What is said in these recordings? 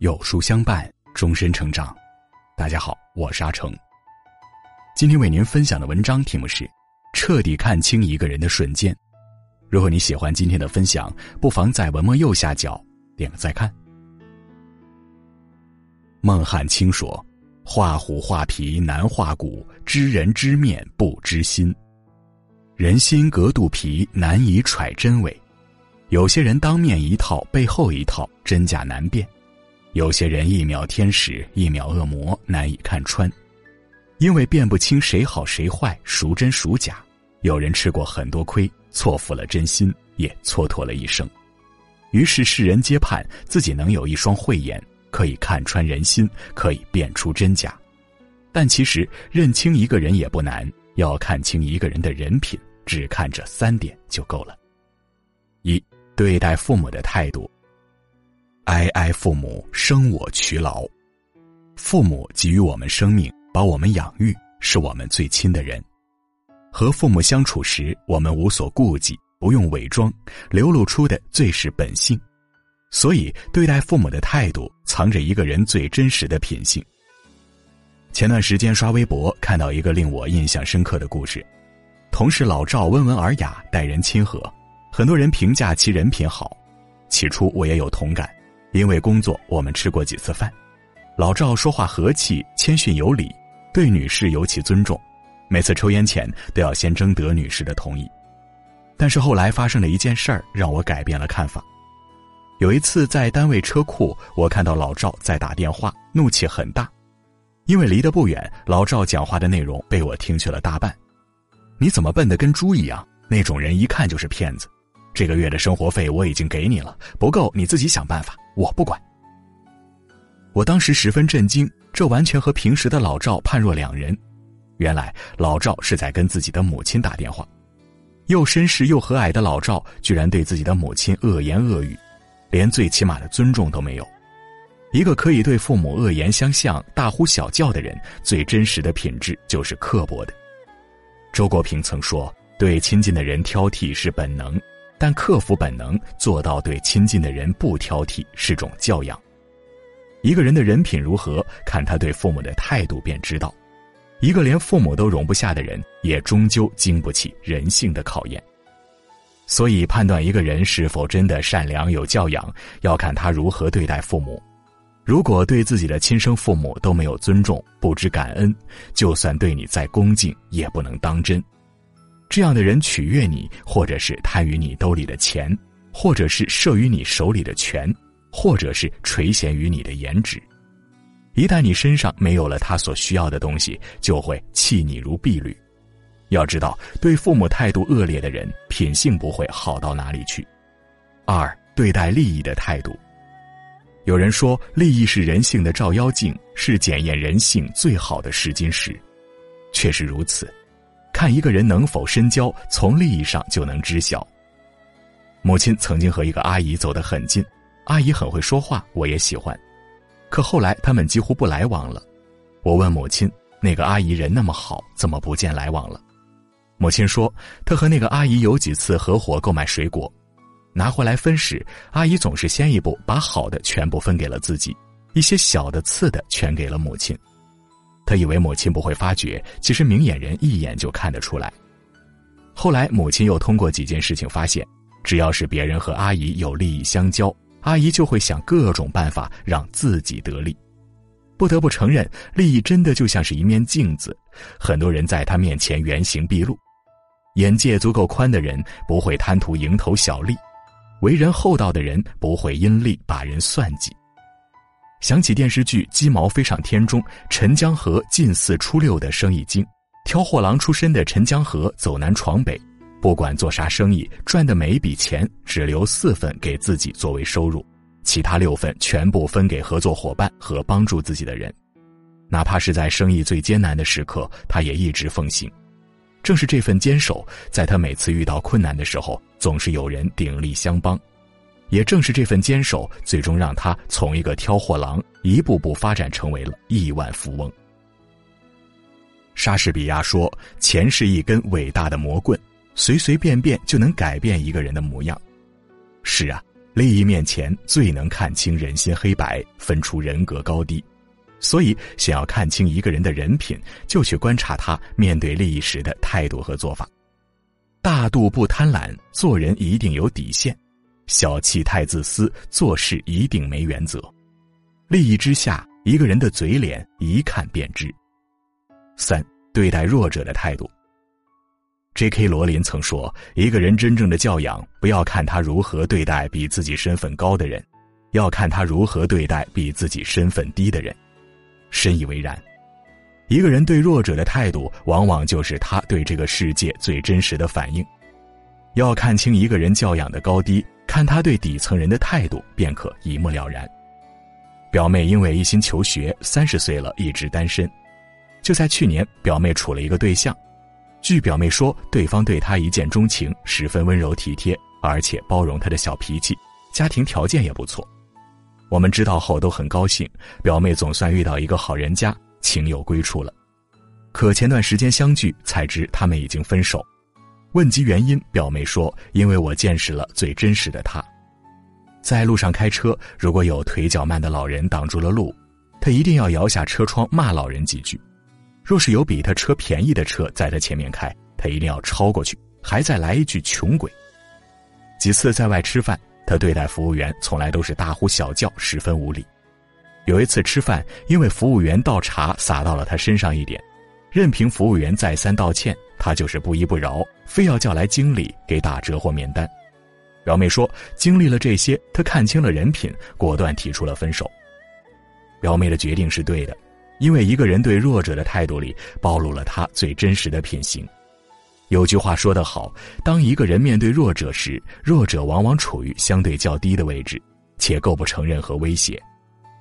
有书相伴，终身成长。大家好，我是阿成。今天为您分享的文章题目是《彻底看清一个人的瞬间》。如果你喜欢今天的分享，不妨在文末右下角点个再看。孟汉卿说：“画虎画皮难画骨，知人知面不知心。人心隔肚皮，难以揣真伪。有些人当面一套，背后一套，真假难辨。”有些人一秒天使，一秒恶魔，难以看穿，因为辨不清谁好谁坏，孰真孰假。有人吃过很多亏，错付了真心，也蹉跎了一生。于是世人皆盼自己能有一双慧眼，可以看穿人心，可以辨出真假。但其实认清一个人也不难，要看清一个人的人品，只看这三点就够了。一对待父母的态度。哀哀父母，生我劬劳。父母给予我们生命，把我们养育，是我们最亲的人。和父母相处时，我们无所顾忌，不用伪装，流露出的最是本性。所以，对待父母的态度，藏着一个人最真实的品性。前段时间刷微博，看到一个令我印象深刻的故事：同事老赵温文尔雅，待人亲和，很多人评价其人品好。起初我也有同感。因为工作，我们吃过几次饭。老赵说话和气、谦逊有礼，对女士尤其尊重。每次抽烟前都要先征得女士的同意。但是后来发生了一件事儿，让我改变了看法。有一次在单位车库，我看到老赵在打电话，怒气很大。因为离得不远，老赵讲话的内容被我听去了大半。你怎么笨得跟猪一样？那种人一看就是骗子。这个月的生活费我已经给你了，不够你自己想办法。我不管。我当时十分震惊，这完全和平时的老赵判若两人。原来老赵是在跟自己的母亲打电话，又绅士又和蔼的老赵居然对自己的母亲恶言恶语，连最起码的尊重都没有。一个可以对父母恶言相向、大呼小叫的人，最真实的品质就是刻薄的。周国平曾说：“对亲近的人挑剔是本能。”但克服本能，做到对亲近的人不挑剔，是种教养。一个人的人品如何，看他对父母的态度便知道。一个连父母都容不下的人，也终究经不起人性的考验。所以，判断一个人是否真的善良有教养，要看他如何对待父母。如果对自己的亲生父母都没有尊重，不知感恩，就算对你再恭敬，也不能当真。这样的人取悦你，或者是贪于你兜里的钱，或者是慑于你手里的权，或者是垂涎于你的颜值。一旦你身上没有了他所需要的东西，就会弃你如敝履。要知道，对父母态度恶劣的人，品性不会好到哪里去。二，对待利益的态度。有人说，利益是人性的照妖镜，是检验人性最好的试金石。确实如此。看一个人能否深交，从利益上就能知晓。母亲曾经和一个阿姨走得很近，阿姨很会说话，我也喜欢。可后来他们几乎不来往了。我问母亲：“那个阿姨人那么好，怎么不见来往了？”母亲说：“她和那个阿姨有几次合伙购买水果，拿回来分时，阿姨总是先一步把好的全部分给了自己，一些小的次的全给了母亲。”他以为母亲不会发觉，其实明眼人一眼就看得出来。后来母亲又通过几件事情发现，只要是别人和阿姨有利益相交，阿姨就会想各种办法让自己得利。不得不承认，利益真的就像是一面镜子，很多人在他面前原形毕露。眼界足够宽的人不会贪图蝇头小利，为人厚道的人不会因利把人算计。想起电视剧《鸡毛飞上天》中陈江河近似初六的生意经，挑货郎出身的陈江河走南闯北，不管做啥生意，赚的每一笔钱只留四份给自己作为收入，其他六份全部分给合作伙伴和帮助自己的人，哪怕是在生意最艰难的时刻，他也一直奉行。正是这份坚守，在他每次遇到困难的时候，总是有人鼎力相帮。也正是这份坚守，最终让他从一个挑货郎一步步发展成为了亿万富翁。莎士比亚说：“钱是一根伟大的魔棍，随随便便就能改变一个人的模样。”是啊，利益面前最能看清人心黑白，分出人格高低。所以，想要看清一个人的人品，就去观察他面对利益时的态度和做法。大度不贪婪，做人一定有底线；小气太自私，做事一定没原则。利益之下，一个人的嘴脸一看便知。三、对待弱者的态度。J.K. 罗琳曾说：“一个人真正的教养，不要看他如何对待比自己身份高的人，要看他如何对待比自己身份低的人。”深以为然。一个人对弱者的态度，往往就是他对这个世界最真实的反应。要看清一个人教养的高低，看他对底层人的态度，便可一目了然。表妹因为一心求学，三十岁了一直单身。就在去年，表妹处了一个对象。据表妹说，对方对她一见钟情，十分温柔体贴，而且包容她的小脾气，家庭条件也不错。我们知道后都很高兴，表妹总算遇到一个好人家，情有归处了。可前段时间相聚，才知他们已经分手。问及原因，表妹说：“因为我见识了最真实的他。在路上开车，如果有腿脚慢的老人挡住了路，他一定要摇下车窗骂老人几句。”若是有比他车便宜的车在他前面开，他一定要超过去，还再来一句“穷鬼”。几次在外吃饭，他对待服务员从来都是大呼小叫，十分无礼。有一次吃饭，因为服务员倒茶洒到了他身上一点，任凭服务员再三道歉，他就是不依不饶，非要叫来经理给打折或免单。表妹说，经历了这些，她看清了人品，果断提出了分手。表妹的决定是对的。因为一个人对弱者的态度里暴露了他最真实的品行。有句话说得好：当一个人面对弱者时，弱者往往处于相对较低的位置，且构不成任何威胁。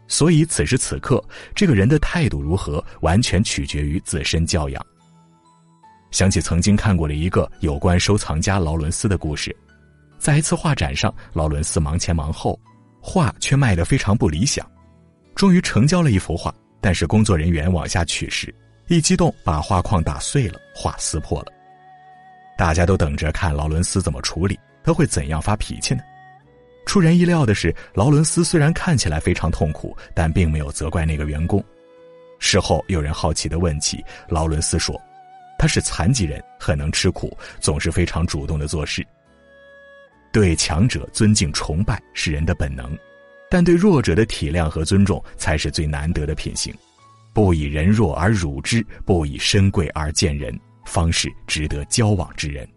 所以此时此刻，这个人的态度如何，完全取决于自身教养。想起曾经看过的一个有关收藏家劳伦斯的故事，在一次画展上，劳伦斯忙前忙后，画却卖得非常不理想，终于成交了一幅画。但是工作人员往下取时，一激动把画框打碎了，画撕破了。大家都等着看劳伦斯怎么处理，他会怎样发脾气呢？出人意料的是，劳伦斯虽然看起来非常痛苦，但并没有责怪那个员工。事后有人好奇的问起，劳伦斯说：“他是残疾人，很能吃苦，总是非常主动的做事。对强者尊敬崇拜是人的本能。”但对弱者的体谅和尊重才是最难得的品行，不以人弱而辱之，不以身贵而贱人，方是值得交往之人。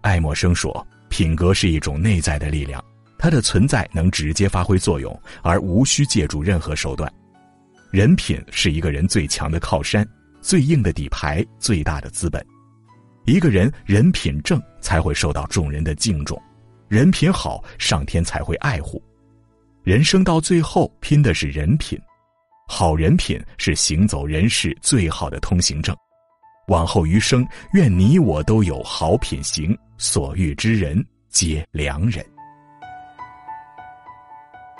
爱默生说：“品格是一种内在的力量，它的存在能直接发挥作用，而无需借助任何手段。人品是一个人最强的靠山，最硬的底牌，最大的资本。一个人人品正，才会受到众人的敬重。”人品好，上天才会爱护。人生到最后，拼的是人品。好人品是行走人世最好的通行证。往后余生，愿你我都有好品行，所遇之人皆良人。